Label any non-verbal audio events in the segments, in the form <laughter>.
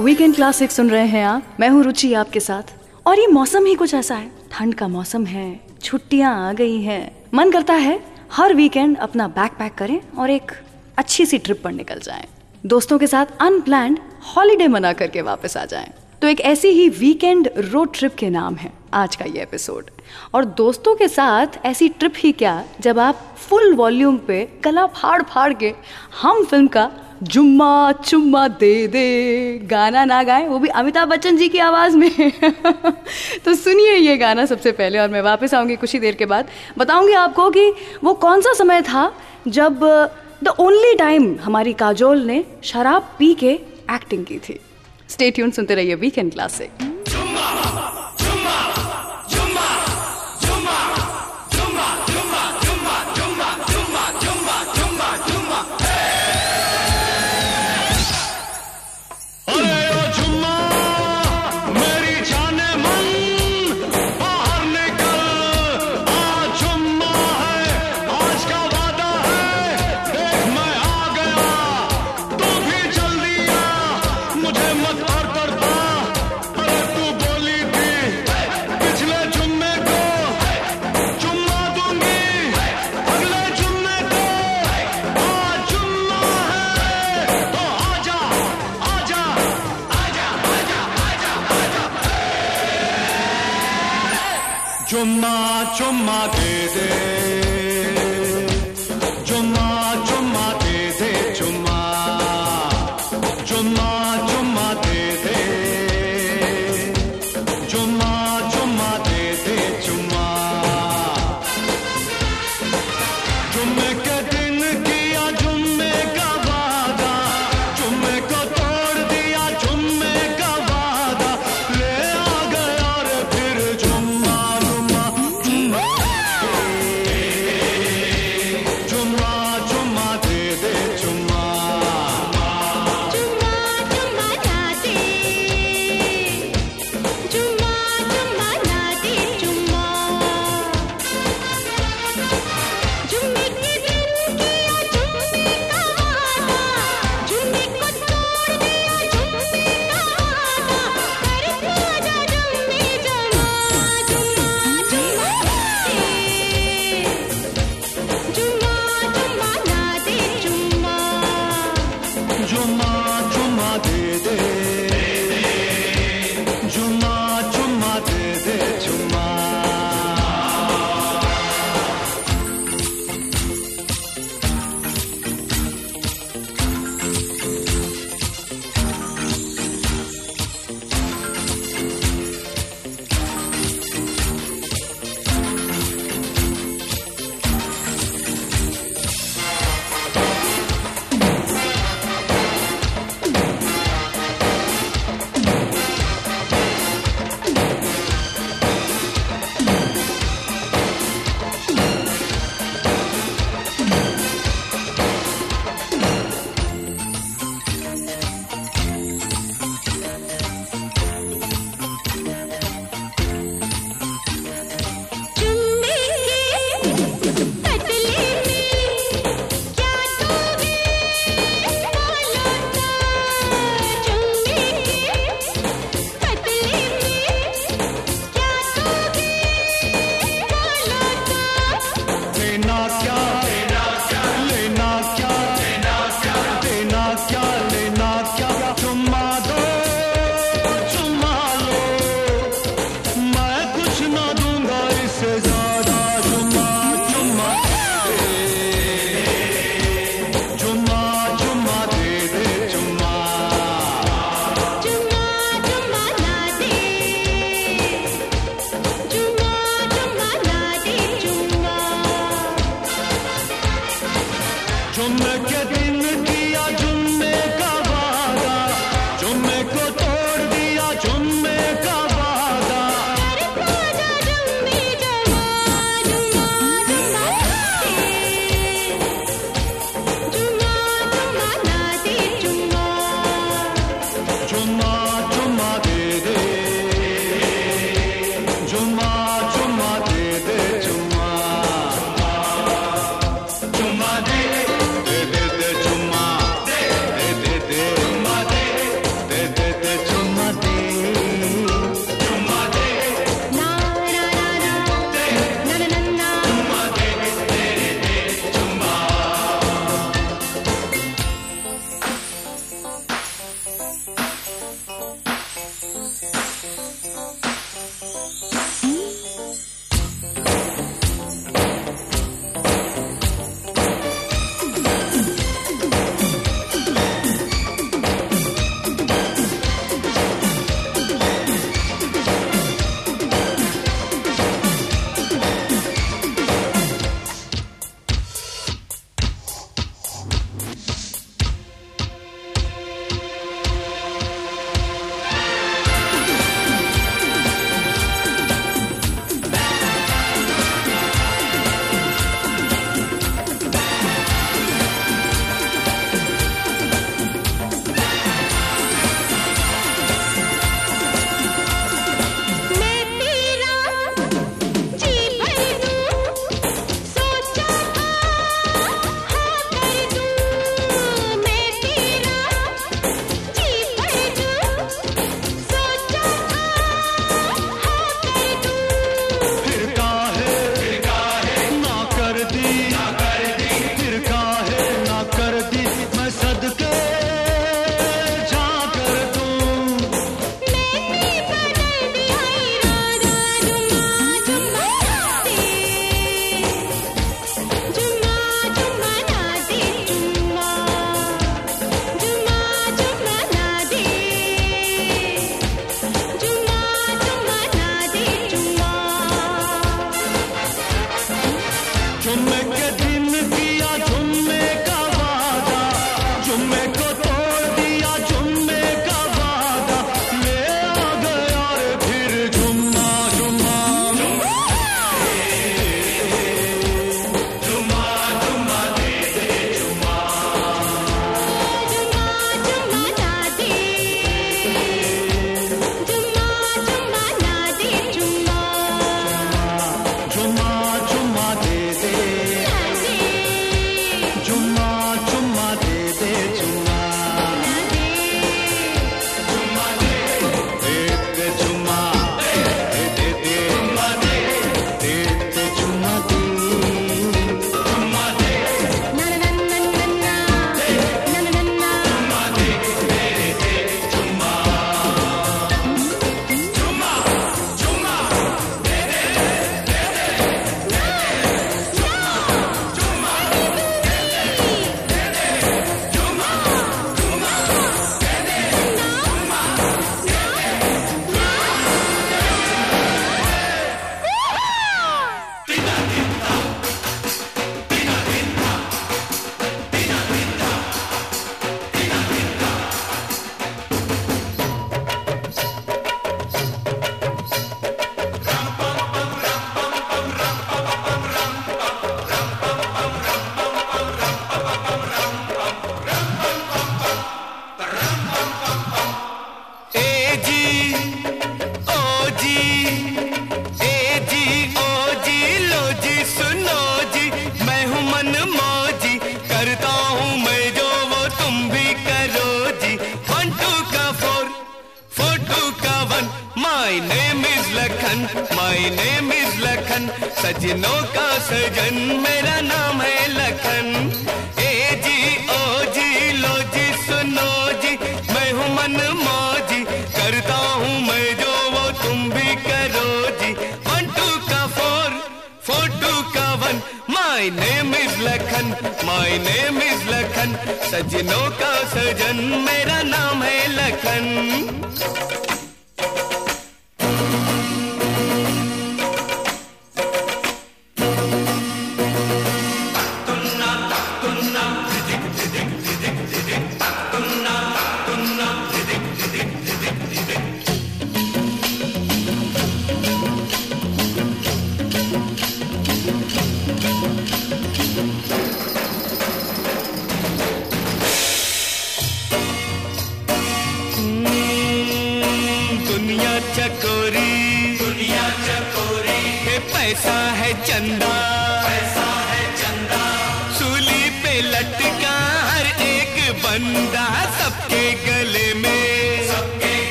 Weekend classic सुन रहे हैं आप। मैं हूँ रुचि आपके साथ। और ये मौसम ही कुछ ऐसा है। ठंड का मौसम है। छुट्टियाँ आ गई हैं। मन करता है, हर वीकेंड अपना बैग पैक करें और एक अच्छी सी ट्रिप पर निकल जाएँ। दोस्तों के साथ अनप्लैंड हॉलीडे मना करके वापस आ जाएँ। तो एक ऐसी ही वीकेंड रोड ट्रिप के नाम है आज का ये एपिसोड और दोस्तों के साथ ऐसी ट्रिप ही क्या, जब आप फुल वॉल्यूम पे गला फाड़ फाड़ के हम फ़िल्म का जुम्मा चुम्मा दे दे। गाना ना गाएँ, वो भी अमिताभ बच्चन जी की आवाज़ में। <laughs> तो सुनिए ये गाना सबसे पहले और मैं वापस आऊँगी कुछ ही देर के बाद। बताऊँगी आपको कि वो कौन सा समय था जब, द ओनली टाइम हमारी काजोल ने शराब पी के एक्टिंग की थी। स्टेट्यून सुनते रहिए वीकेंड क्लासिक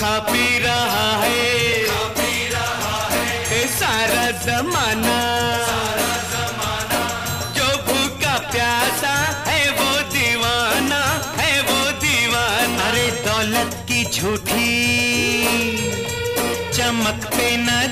खा पी रहा है। खा पी रहा है सारा जमाना प्यासा है वो दीवाना, है वो दीवाना। अरे दौलत की झूठी चमक पे न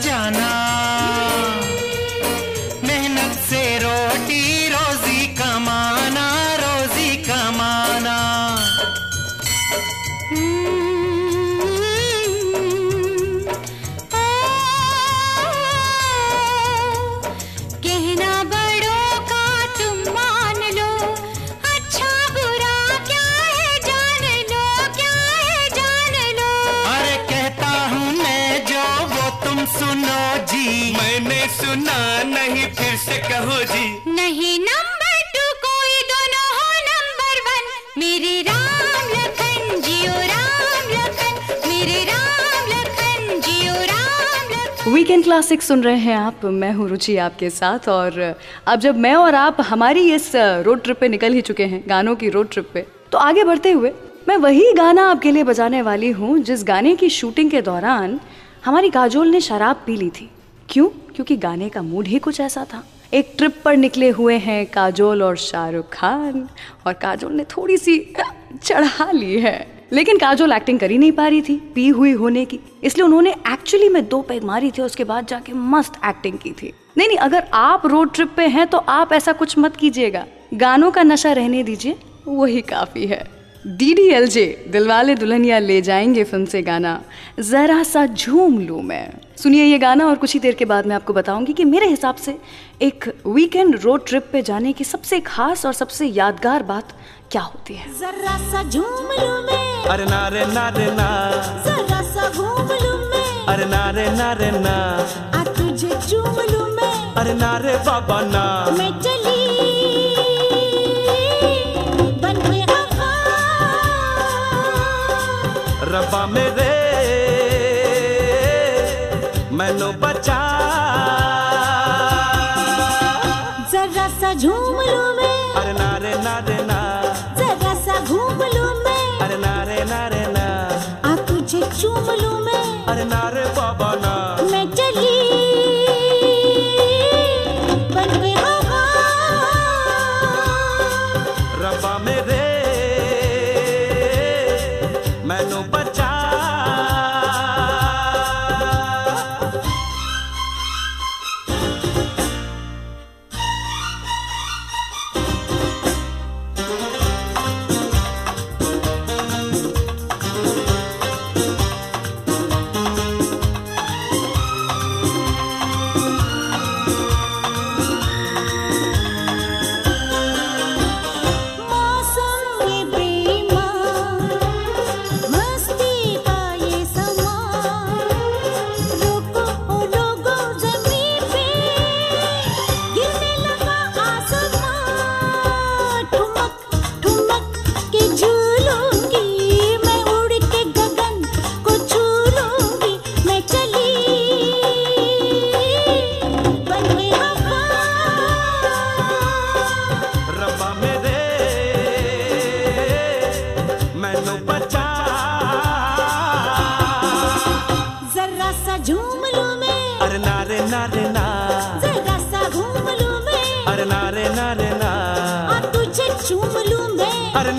क्लासिक सुन रहे हैं आप। मैं हूँ रुचि आपके साथ और अब जब मैं और आप हमारी इस रोड ट्रिप पे निकल ही चुके हैं, गानों की रोड ट्रिप पे तो आगे बढ़ते हुए मैं वही गाना आपके लिए बजाने वाली हूँ, जिस गाने की शूटिंग के दौरान हमारी काजोल ने शराब पी ली थी। क्यों? क्योंकि गाने का मूड ही कुछ ऐसा था। एक ट्रिप पर निकले हुए हैं काजोल और शाहरुख खान और काजोल ने थोड़ी सी चढ़ा ली है। लेकिन काजोल एक्टिंग कर ही नहीं पा रही थी, पी हुई होने की। इसलिए उन्होंने एक्चुअली में दो पैग मारी थी उसके बाद जाके मस्त एक्टिंग की थी। नहीं नहीं, अगर आप रोड ट्रिप पे हैं तो आप ऐसा कुछ मत कीजिएगा। गानों का नशा रहने दीजिए, वही काफ़ी है। D D L J Dilwale Dulhania Le जाएँगे फ़िल्म से गाना। जरा सा झूम लूँ मैं। सुनिए ये गाना और कुछ ही देर के बाद मैं आपको बताऊँगी कि मेरे हिसाब से एक वीकेंड रोड ट्रिप पे जाने की सबसे खास और सबसे यादगार बात क्या होती है? जरा सा झूम लूँ मैं। अरे नारे नारे ना जरा सा घूम लूँ मैं। अरे नारे नारे ना आ तुझे चूम लूँ मैं। अरे नारे बाबा ना। मैं चली रब्बा मेरे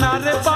नारे बाबा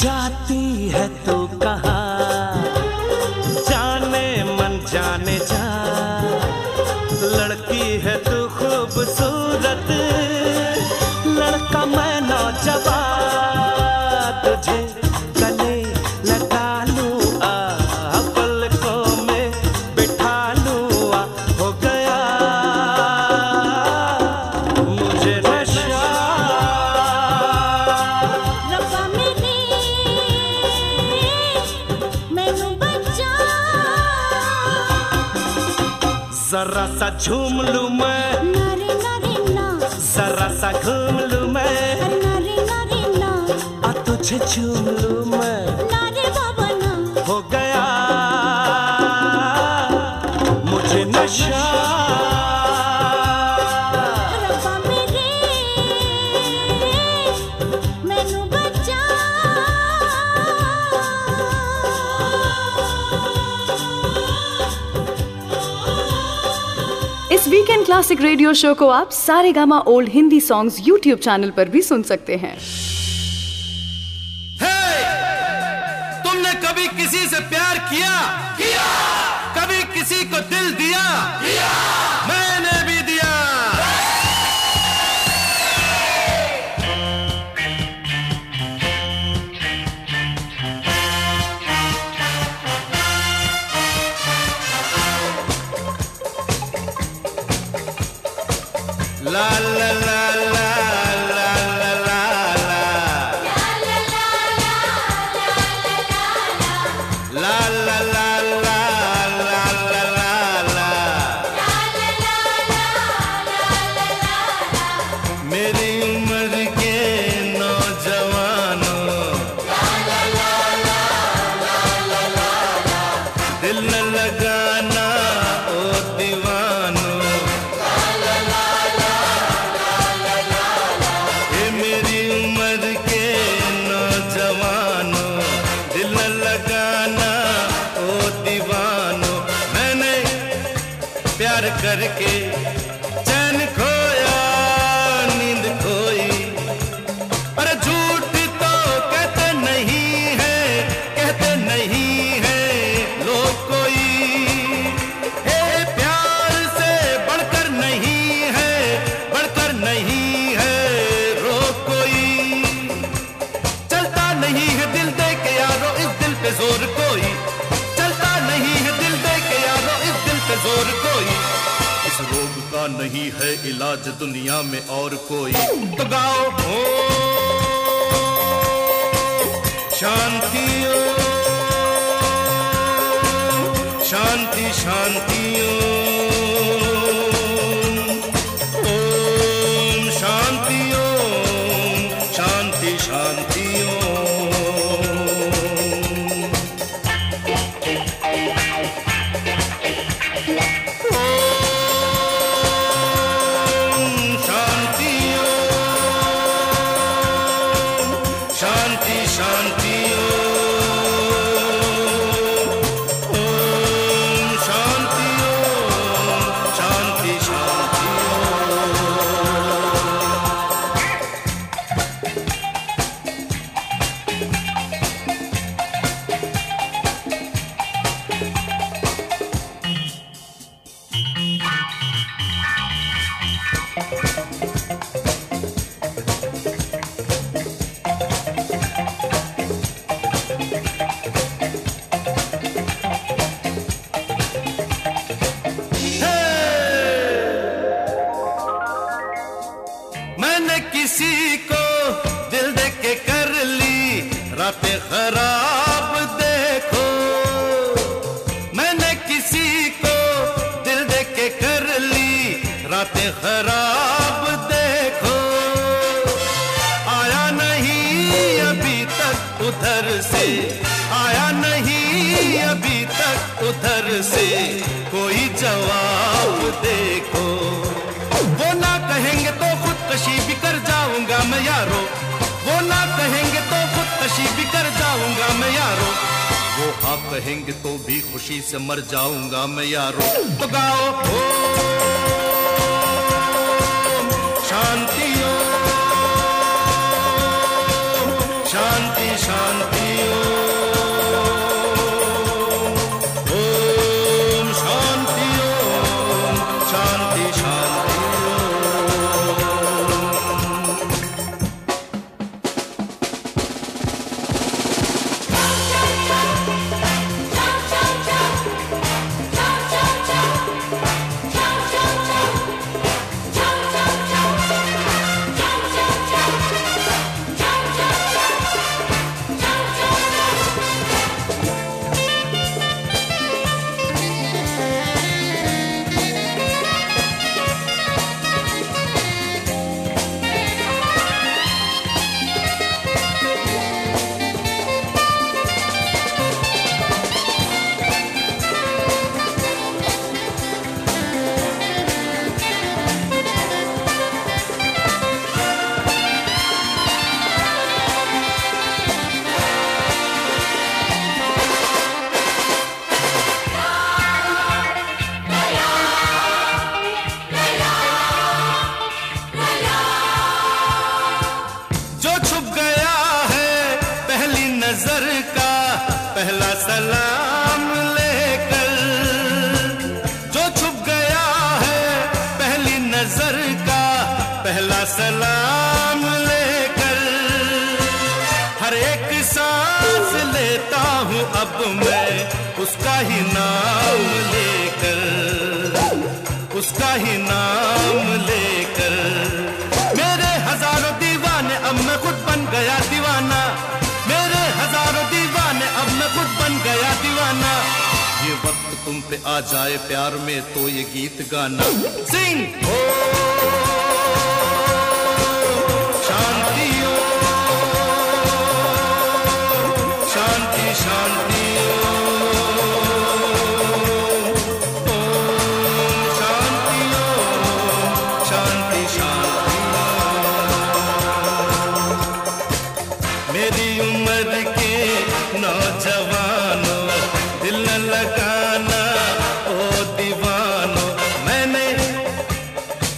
Jot क्लासिक रेडियो शो को आप Saregama old Hindi songs YouTube channel पर भी सुन सकते हैं। आज दुनिया में और कोई। तो गाओ। हो शांति शांति शांतियों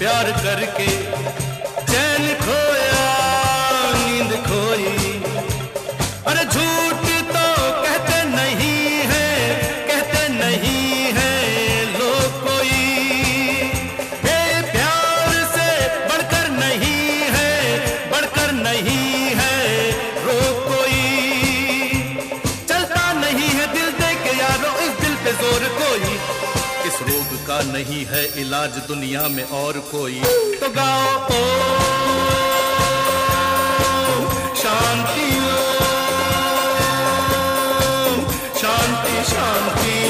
प्यार करके चैन खोया नहीं है इलाज दुनिया में और कोई। तो गाओ ओ शांति शांति शांति।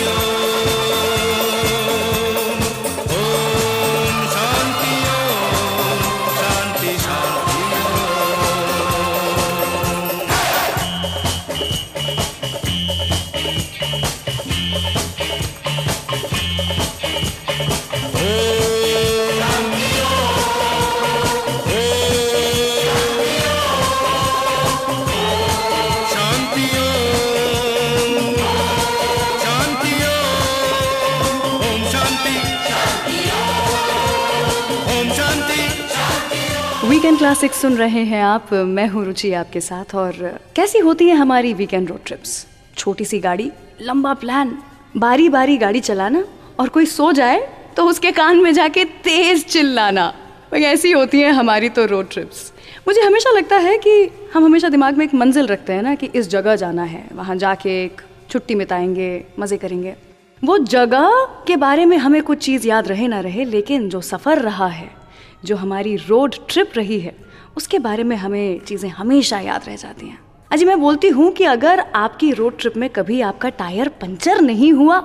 क्लासिक सुन रहे हैं आप। मैं हूँ रुचि आपके साथ और कैसी होती है हमारी वीकेंड रोड ट्रिप्स छोटी सी गाड़ी, लंबा प्लान बारी बारी गाड़ी चलाना और कोई सो जाए तो उसके कान में जाके तेज चिल्लाना। ऐसी होती है हमारी तो रोड ट्रिप्स मुझे हमेशा लगता है कि हम हमेशा दिमाग में एक मंजिल रखते हैं ना कि इस जगह जाना है। वहाँ जाके एक छुट्टी बिताएँगे मज़े करेंगे। वो जगह के बारे में हमें कुछ चीज़ याद रहे ना रहे, लेकिन जो सफ़र रहा है जो हमारी रोड ट्रिप रही है, उसके बारे में हमें चीज़ें हमेशा याद रह जाती हैं। अजी, मैं बोलती हूँ कि अगर आपकी रोड ट्रिप में कभी आपका टायर पंचर नहीं हुआ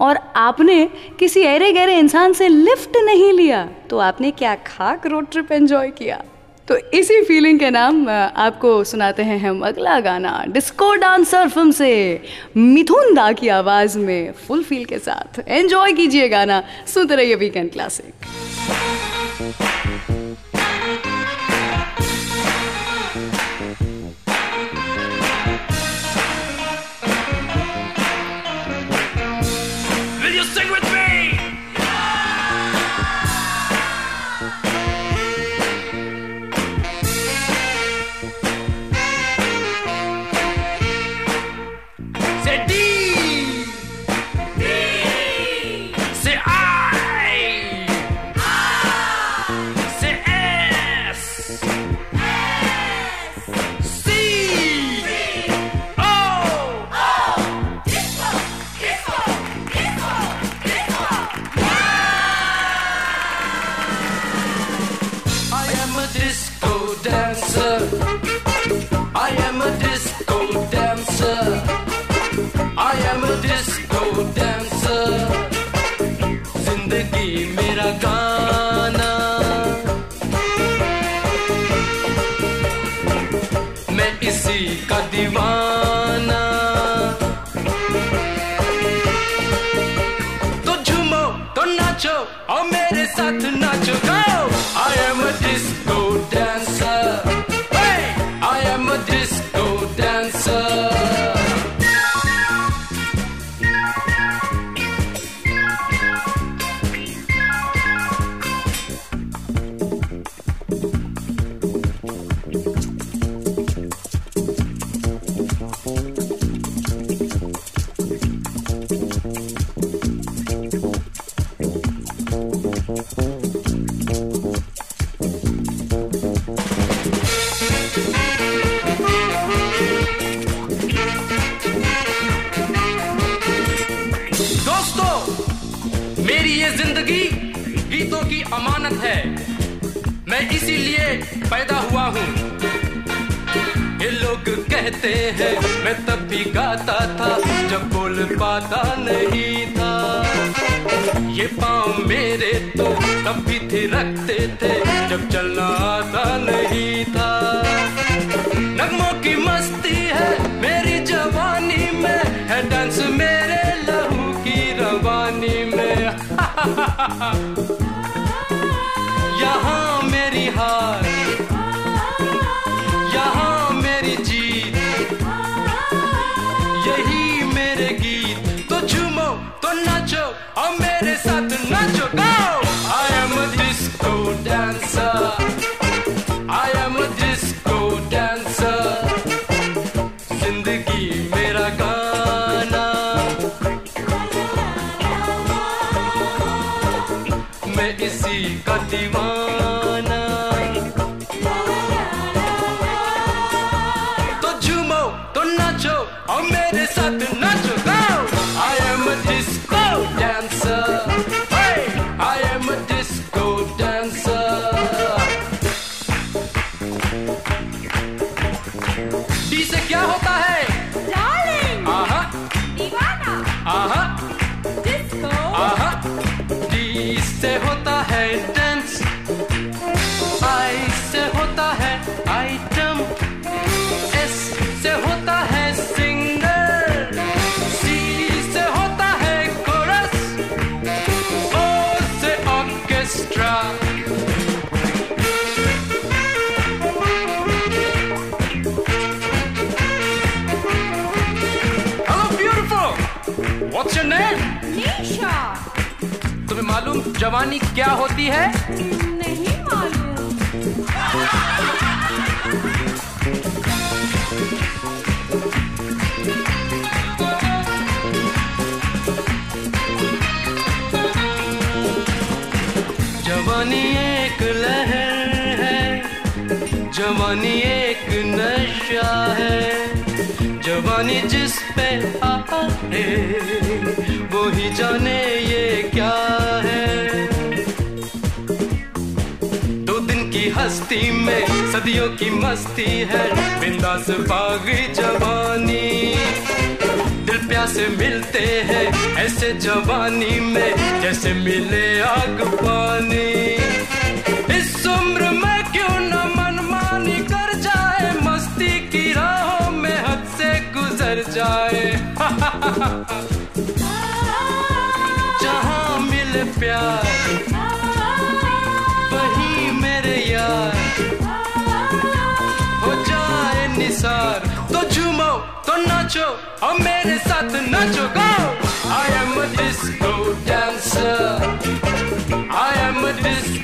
और आपने किसी ऐरे गहरे इंसान से लिफ्ट नहीं लिया तो आपने क्या खाक रोड ट्रिप एंजॉय किया? तो इसी फीलिंग के नाम आपको सुनाते हैं हम अगला गाना डिस्को डांसर फ़िल्म से, मिथुन दा की आवाज़ में फुल फील के साथ। एंजॉय कीजिए गाना, सुनते रहिए वीकेंड क्लासिक ha. से होता जवानी क्या होती है? नहीं जवानी एक लहर है जवानी एक नशा है। बेवानी जिस पे आए, वो ही जाने ये क्या है। दो दिन की हस्ती में सदियों की मस्ती है, बिंदास बागी जवानी। दिल प्यासे मिलते हैं ऐसे जवानी में, जैसे मिले आग पानी। जाए। जहाँ मिले प्यार, वही मेरे यार। हो जाए निसार तो झूमो तो नाचो, और मेरे साथ नाचो go I am a disco dancer I am a disco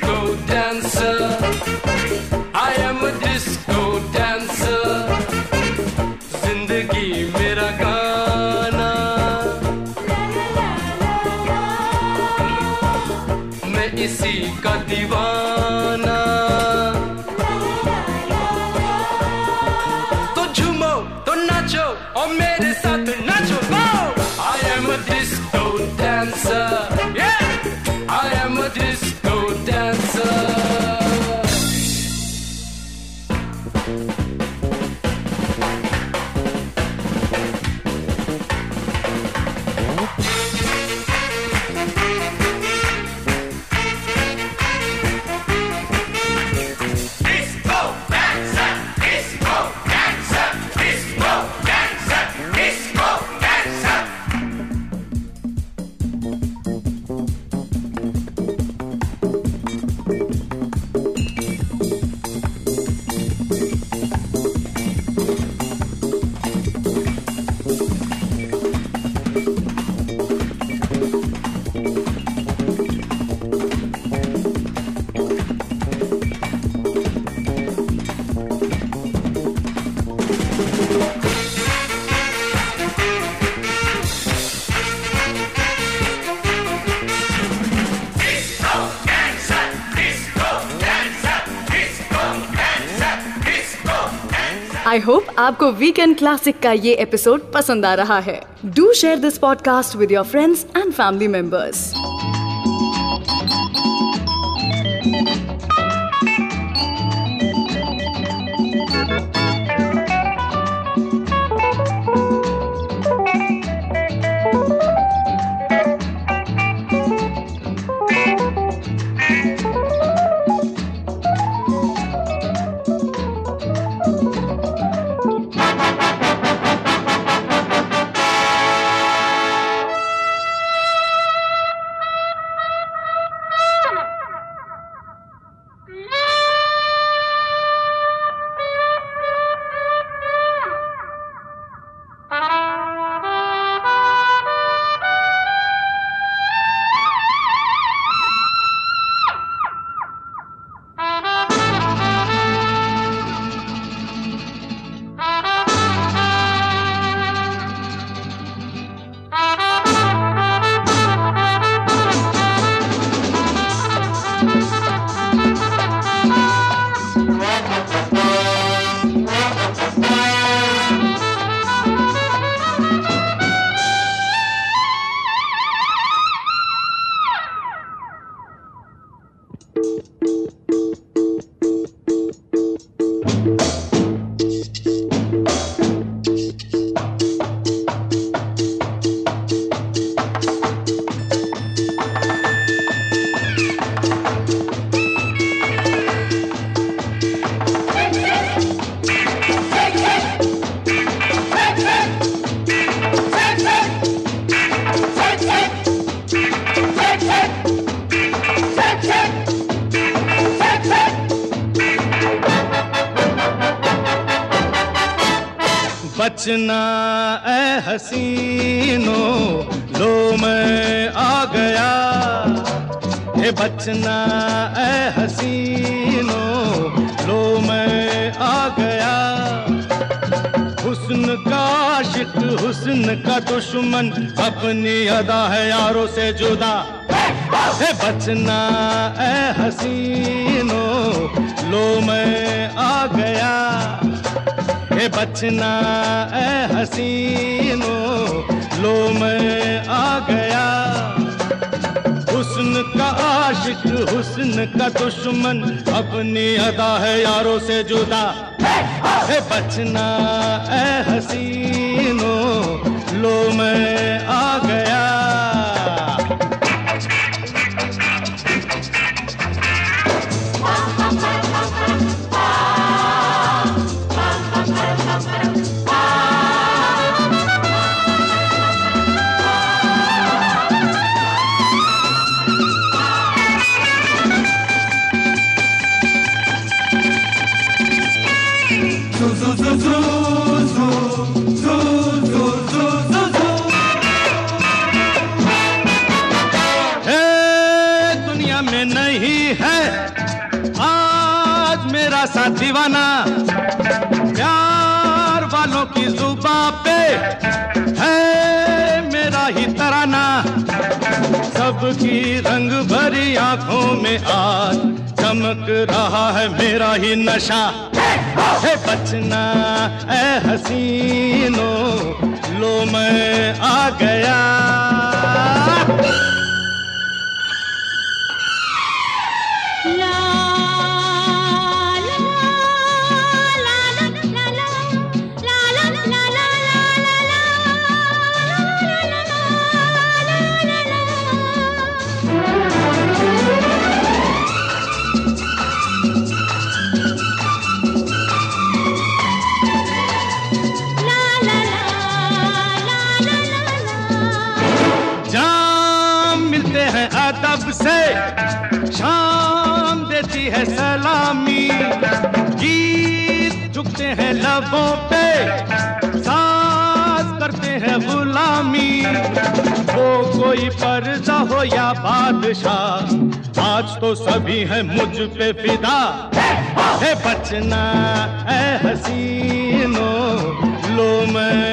आपको वीकेंड क्लासिक का ये एपिसोड पसंद आ रहा है। Do share this podcast with your friends and family members हसीनो लो मैं आ गया। हुस्न का आशिक, हुस्न का दुश्मन, अपनी अदा है यारों से जुदा। है बचना, ए हसीनो, लो मैं आ गया। हे बचना, ए हसीनो, लो मैं आ गया। हुस्न का आशिक, हुस्न का दुश्मन। अपनी अदा है यारों से जुदा। हे बचना ए हसीनो, लो मैं आ गया। सबकी रंग भरी आँखों में आज चमक रहा है मेरा ही नशा। है बचना ए हसीनो, लो मैं आ गया। लबों पे सास करते हैं गुलामी। वो कोई पर्दा हो या बादशाह, आज तो सभी है मुझ पे फिदा। है बचना है हसीनो, लो मैं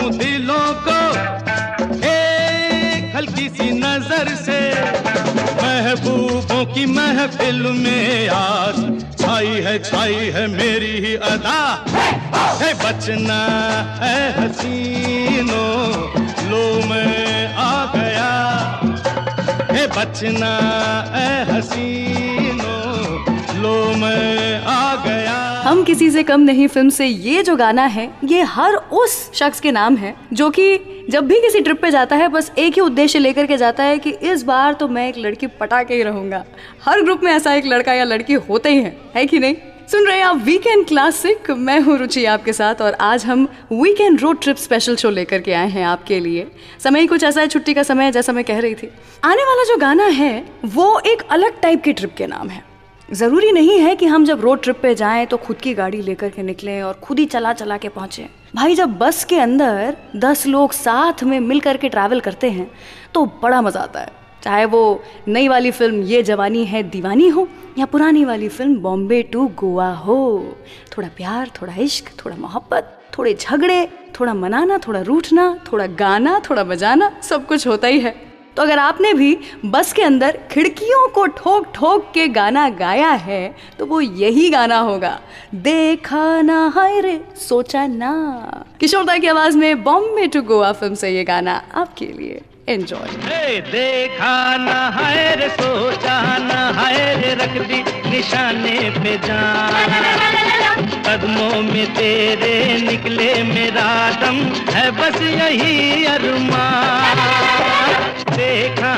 जीत दिलों को एक हल्की सी नज़र से। महबूबों की महफिल में आज छाई है छाई है मेरी ही अदा। है बचना, है हसीनों, लो मैं आ गया। है बचना, है हसीनों किसी से कम नहीं, फ़िल्म से ये जो गाना है, ये हर उस शख्स के नाम है, जो कि जब भी किसी ट्रिप पे जाता है, बस एक ही उद्देश्य लेकर के जाता है कि इस बार तो मैं एक लड़की पटा के ही रहूँगा। हर ग्रुप में ऐसा एक लड़का या लड़की होते ही है है कि नहीं? सुन रहे हैं आप वीकेंड क्लासिक मैं हूँ रुचि आपके साथ, और आज हम weekend road trip special show लेकर के आए हैं आपके लिए। समय ही कुछ ऐसा है, छुट्टी का समय जैसा मैं कह रही थी। आने वाला जो गाना है, वो एक अलग टाइप के ट्रिप के नाम है। ज़रूरी नहीं है कि हम जब रोड ट्रिप पे जाएँ तो खुद की गाड़ी लेकर के निकलें और खुद ही चला चला के पहुँचे। भाई, जब बस के अंदर दस लोग साथ में मिल करके ट्रैवल करते हैं तो बड़ा मज़ा आता है। चाहे वो नई वाली फ़िल्म ये जवानी है दीवानी हो, या पुरानी वाली फ़िल्म बॉम्बे टू गोवा हो। थोड़ा प्यार, थोड़ा इश्क, थोड़ा मोहब्बत, थोड़े झगड़े, थोड़ा मनाना, थोड़ा रूठना, थोड़ा गाना, थोड़ा बजाना, सब कुछ होता ही है। तो अगर आपने भी बस के अंदर खिड़कियों को ठोक ठोक के गाना गाया है तो वो यही गाना होगा। देखा ना हाय रे, सोचा ना। किशोरदा की आवाज़ में बॉम्बे टू गोवा फ़िल्म से ये गाना आपके लिए एंजॉय देखा न रे, सोचा न रे, रख दी निशाने पे कदमों में तेरे निकले मेरा दम, है बस यही अरमान। देखा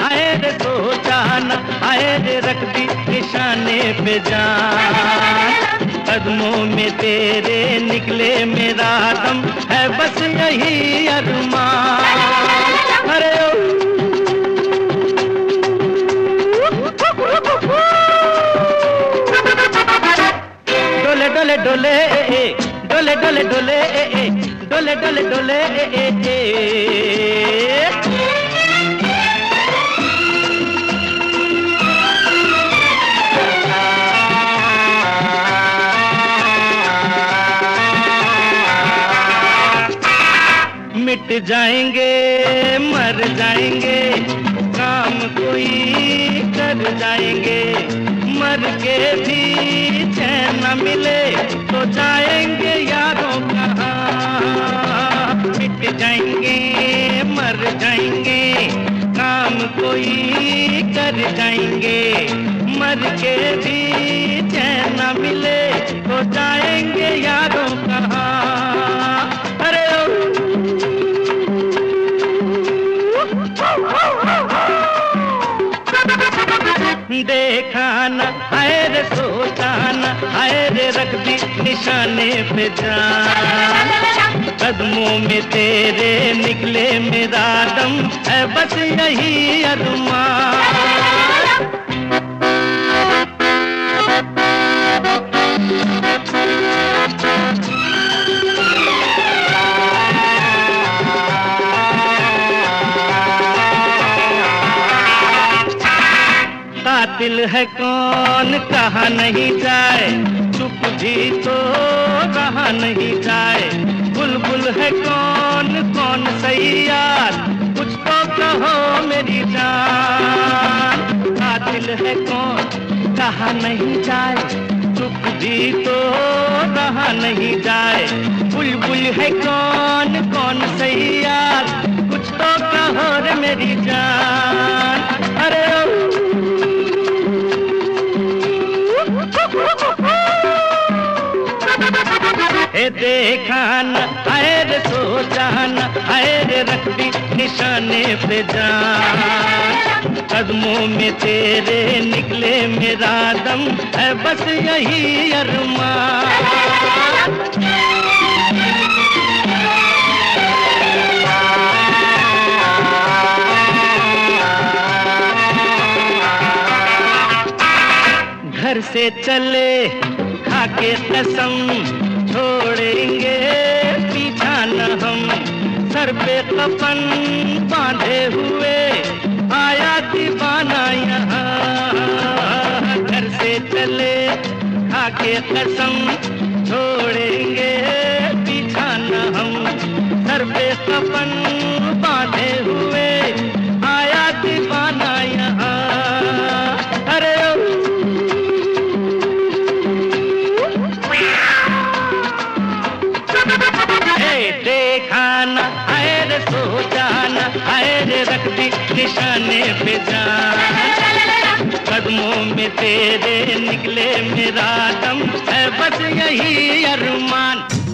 है रे सोचा न है रे रख दी निशाने पे जान। कदमों में तेरे निकले मेरा दम है बस यही अरमान। अरे ओ। डोले डोले डोले डोले डोले डोले डोले डोले मिट जाएँगे, मर जाएँगे, काम कोई कर जाएँगे। मर के भी चैन न मिले तो जाएँगे यारों कहाँ मिट जाएँगे, मर जाएँगे, काम कोई कर जाएँगे। मर के भी चैन न मिले तो जाएँगे यारों कहाँ देखा न है रे सोचा न है रे रख दी निशाने पे जान। कदमों में तेरे निकले मेरा दम, है बस यही अरमान। कातिल है कौन, कहा नहीं जाए? चुप भी तो रहा नहीं जाए। बुलबुल है कौन कौन सही यार कुछ तो कहो मेरी जान। कातिल है कौन, कहा नहीं जाए? चुप भी तो रहा नहीं जाए। बुलबुल है कौन कौन सही यार कुछ तो कहो रे मेरी जान। हे देखा न आए रे सोचा न आए रे रख दी निशाने पे जान। कदमों में तेरे निकले मेरा दम, है बस यही अरमान। घर से चले, खाके कसम, छोड़ेंगे सर पे कपन बांधे हुए, आया दीवाना यहाँ। घर से चले, खाके कसम छोड़ेंगे पीछा न हम। सर पे कपन तेरे निकले मेरा दम। है बस यही अरमान।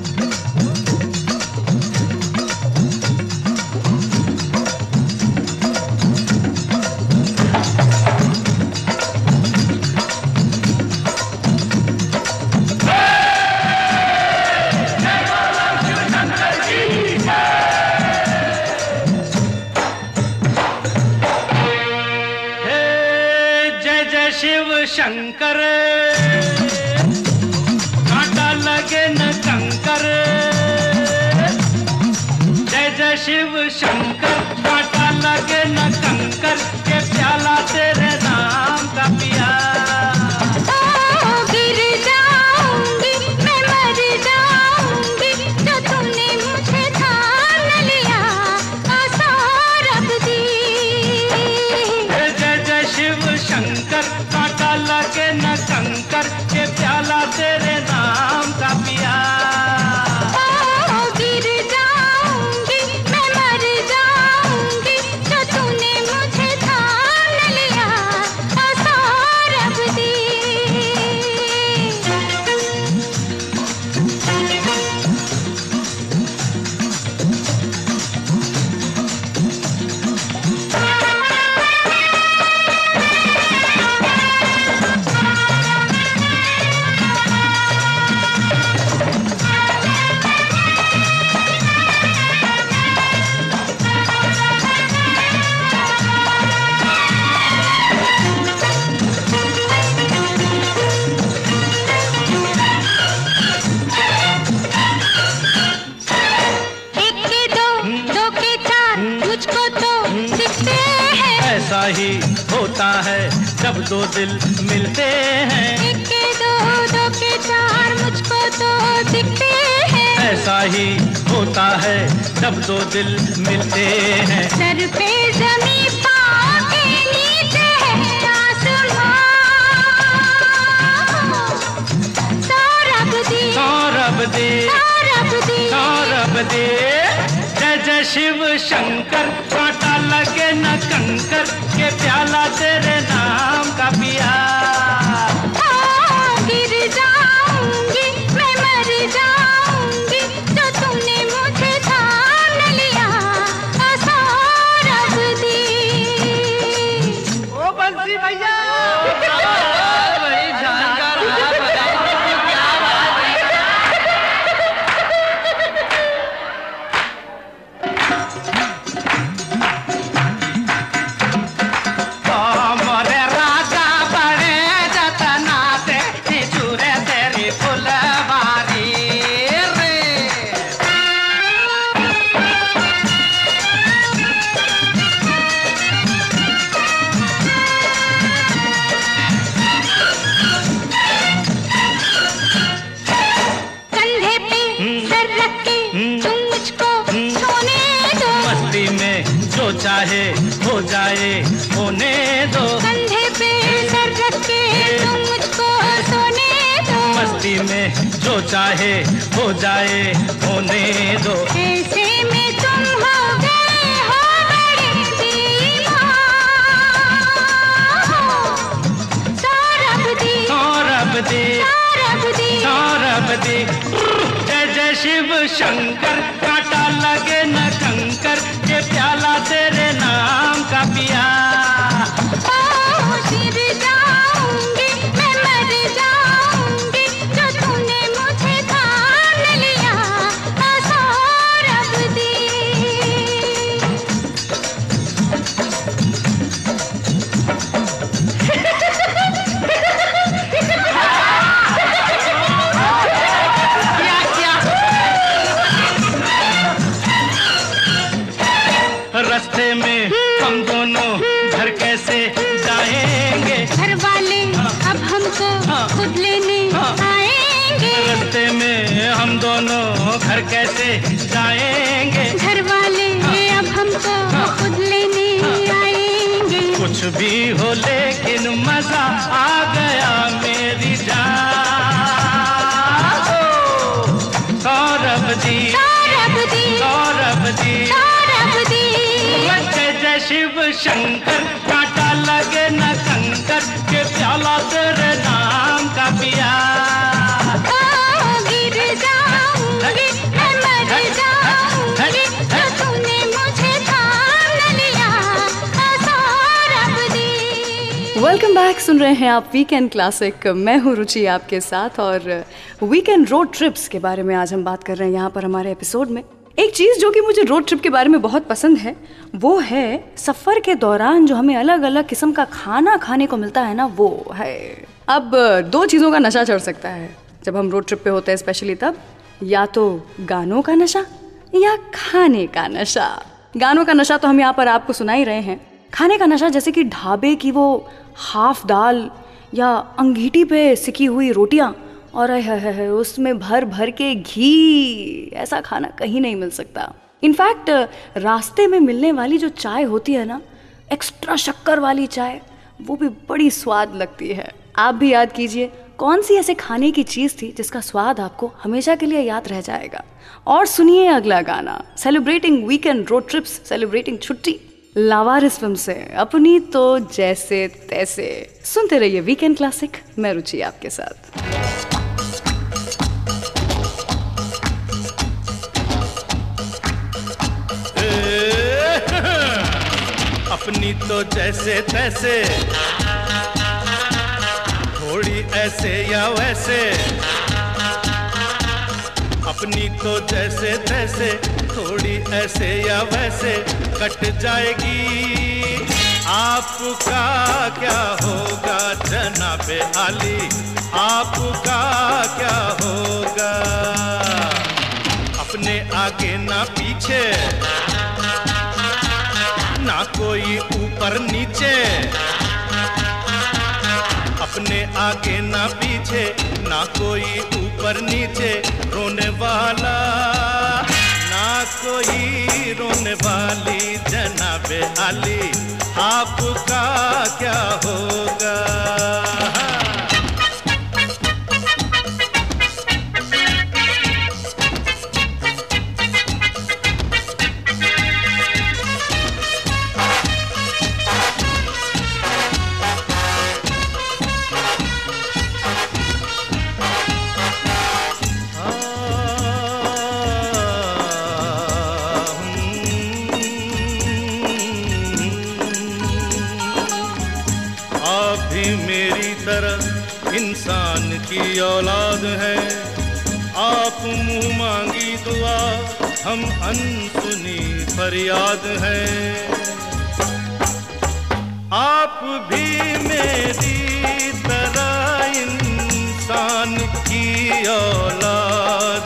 के न कंकर। जय जय शिव शंकर काटा लगे न कंकर। दो दिल मिलते हैं। एक के दो दो के चार मुझको तो दिखते हैं। ऐसा ही होता है जब दो दिल मिलते हैं। सर पे जमी सौरभ दे। जय जय शिव शंकर कांटा लगे न कंकर के प्याला तेरे चाहे हो जाए होने दो। ऐसे में तुम हो गए हो सौरभ दी सौरभ दी सौरभ दी जय जय शिव शंकर रास्ते में हम दोनों घर कैसे जाएँगे? घर वाले हाँ। अब हमको हाँ। खुद लेने हाँ। आएँगे। रास्ते में हम दोनों घर कैसे जाएँगे? घर वाले अब हमको खुद लेने आएँगे। कुछ भी हो लेकिन मज़ा आ गया शंकर कांटा लगे न कंकर के प्याला तेरे नाम का पिया। गिर जाऊँगी मैं मर जाऊँगी तो तूने मुझे थाम लिया। ओ सौरभ दी। वेलकम बैक सुन रहे हैं आप वीकेंड क्लासिक मैं हूँ रुचि आपके साथ और वीकेंड रोड ट्रिप्स के बारे में आज हम बात कर रहे हैं यहाँ पर हमारे एपिसोड में। एक चीज़ जो कि मुझे रोड ट्रिप के बारे में बहुत पसंद है, वो है सफ़र के दौरान जो हमें अलग अलग किस्म का खाना खाने को मिलता है ना, वो है। अब दो चीज़ों का नशा चढ़ सकता है। जब हम रोड ट्रिप पे होते हैं स्पेशली तब, या तो गानों का नशा, या खाने का नशा। गानों का नशा तो हम यहाँ पर आपको सुना ही रहे हैं। खाने का नशा जैसे कि ढाबे की वो हाफ़ दाल या अंगीठी पे सिकी हुई रोटियाँ और है, उसमें भर भर के घी ऐसा खाना कहीं नहीं मिल सकता। इनफैक्ट रास्ते में मिलने वाली जो चाय होती है ना एक्स्ट्रा शक्कर वाली चाय वो भी बड़ी स्वाद लगती है। आप भी याद कीजिए कौन सी ऐसे खाने की चीज़ थी जिसका स्वाद आपको हमेशा के लिए याद रह जाएगा? और सुनिए अगला गाना celebrating weekend road trips celebrating छुट्टी। लावारिस फ़िल्म से अपनी तो जैसे तैसे। सुनते रहिए वीकेंड क्लासिक मैं रुचि आपके साथ। अपनी तो जैसे तैसे। थोड़ी ऐसे या वैसे। अपनी तो जैसे तैसे, थोड़ी ऐसे या वैसे कट जाएगी। आपका क्या होगा जनाबे आली? आपका क्या होगा? अपने आगे ना पीछे। कोई ऊपर नीचे। अपने आगे ना पीछे, ना कोई ऊपर नीचे रोने वाला। ना कोई रोने वाली जनाबे आली। आपका क्या होगा? हम अनसुनी फरियाद हैं। आप भी मेरी तरह इंसान की औलाद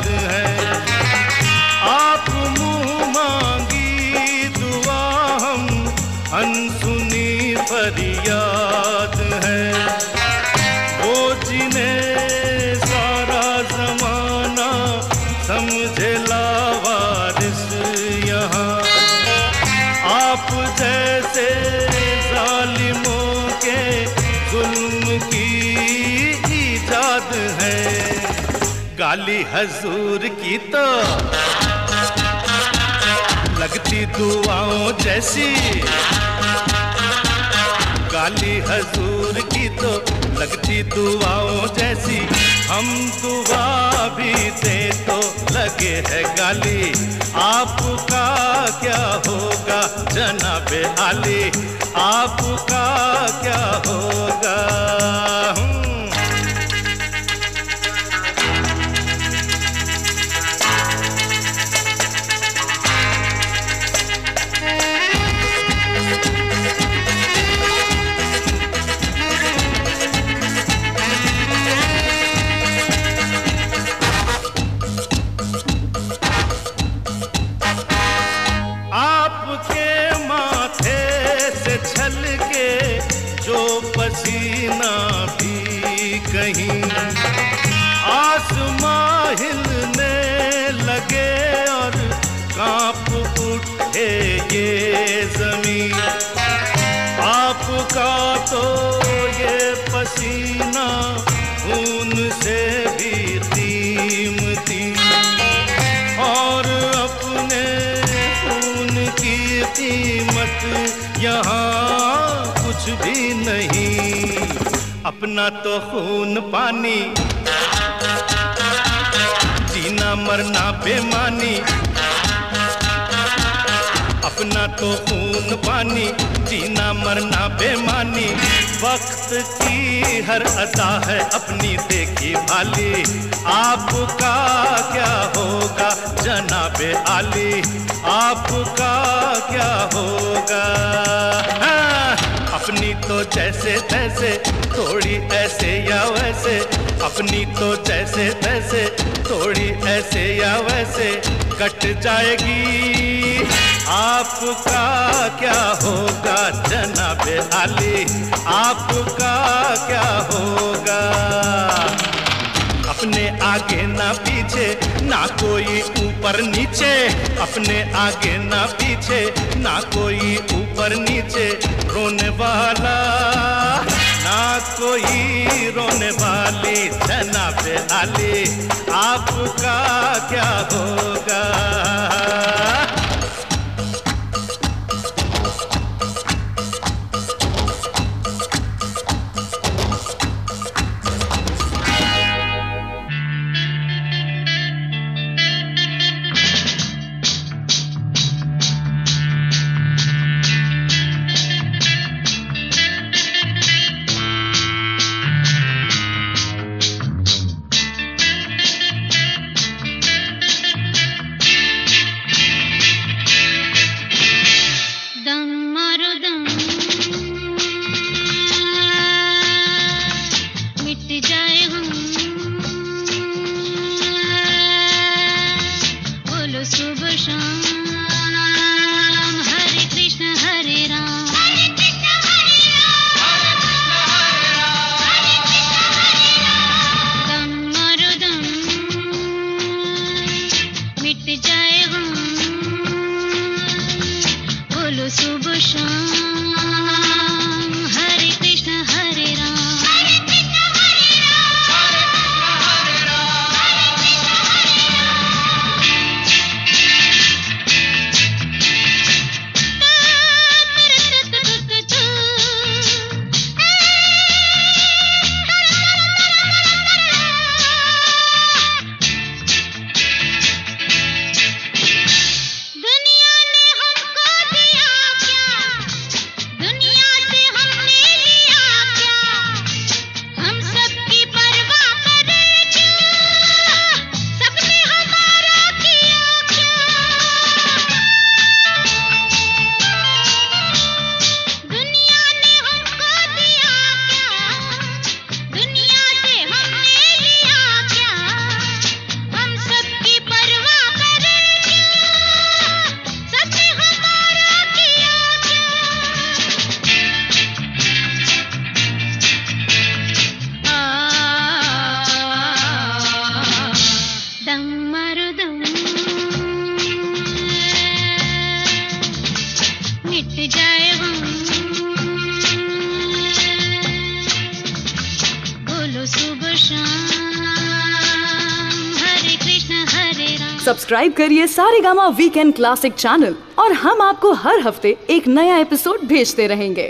हजूर की तो लगती दुआओं जैसी। गाली हजूर की तो लगती दुआओं जैसी। हम दुआ भी दे तो लगे है गाली। आपका क्या होगा जनाबे आली? आपका क्या होगा? कुछ भी नहीं। अपना तो खून पानी। जीना मरना बेमानी। अपना तो खून पानी। जीना मरना बेमानी। वक्त की हर अदा है अपनी देखी भाली। आपका क्या होगा जनाबे आली? आपका क्या होगा? हाँ, अपनी तो जैसे तैसे, थोड़ी ऐसे या वैसे। अपनी तो जैसे तैसे, थोड़ी ऐसे या वैसे। कट जाएगी। आपका क्या होगा जनाबे आली? आपका क्या होगा? अपने आगे ना पीछे, ना कोई ऊपर नीचे, अपने आगे ना पीछे, ना कोई ऊपर नीचे, रोने वाला। ना कोई रोने वाली जनाबे आली आपका क्या होगा? सब्सक्राइब करिए सारे गामा वीकेंड क्लासिक चैनल और हम आपको हर हफ़्ते एक नया एपिसोड भेजते रहेंगे।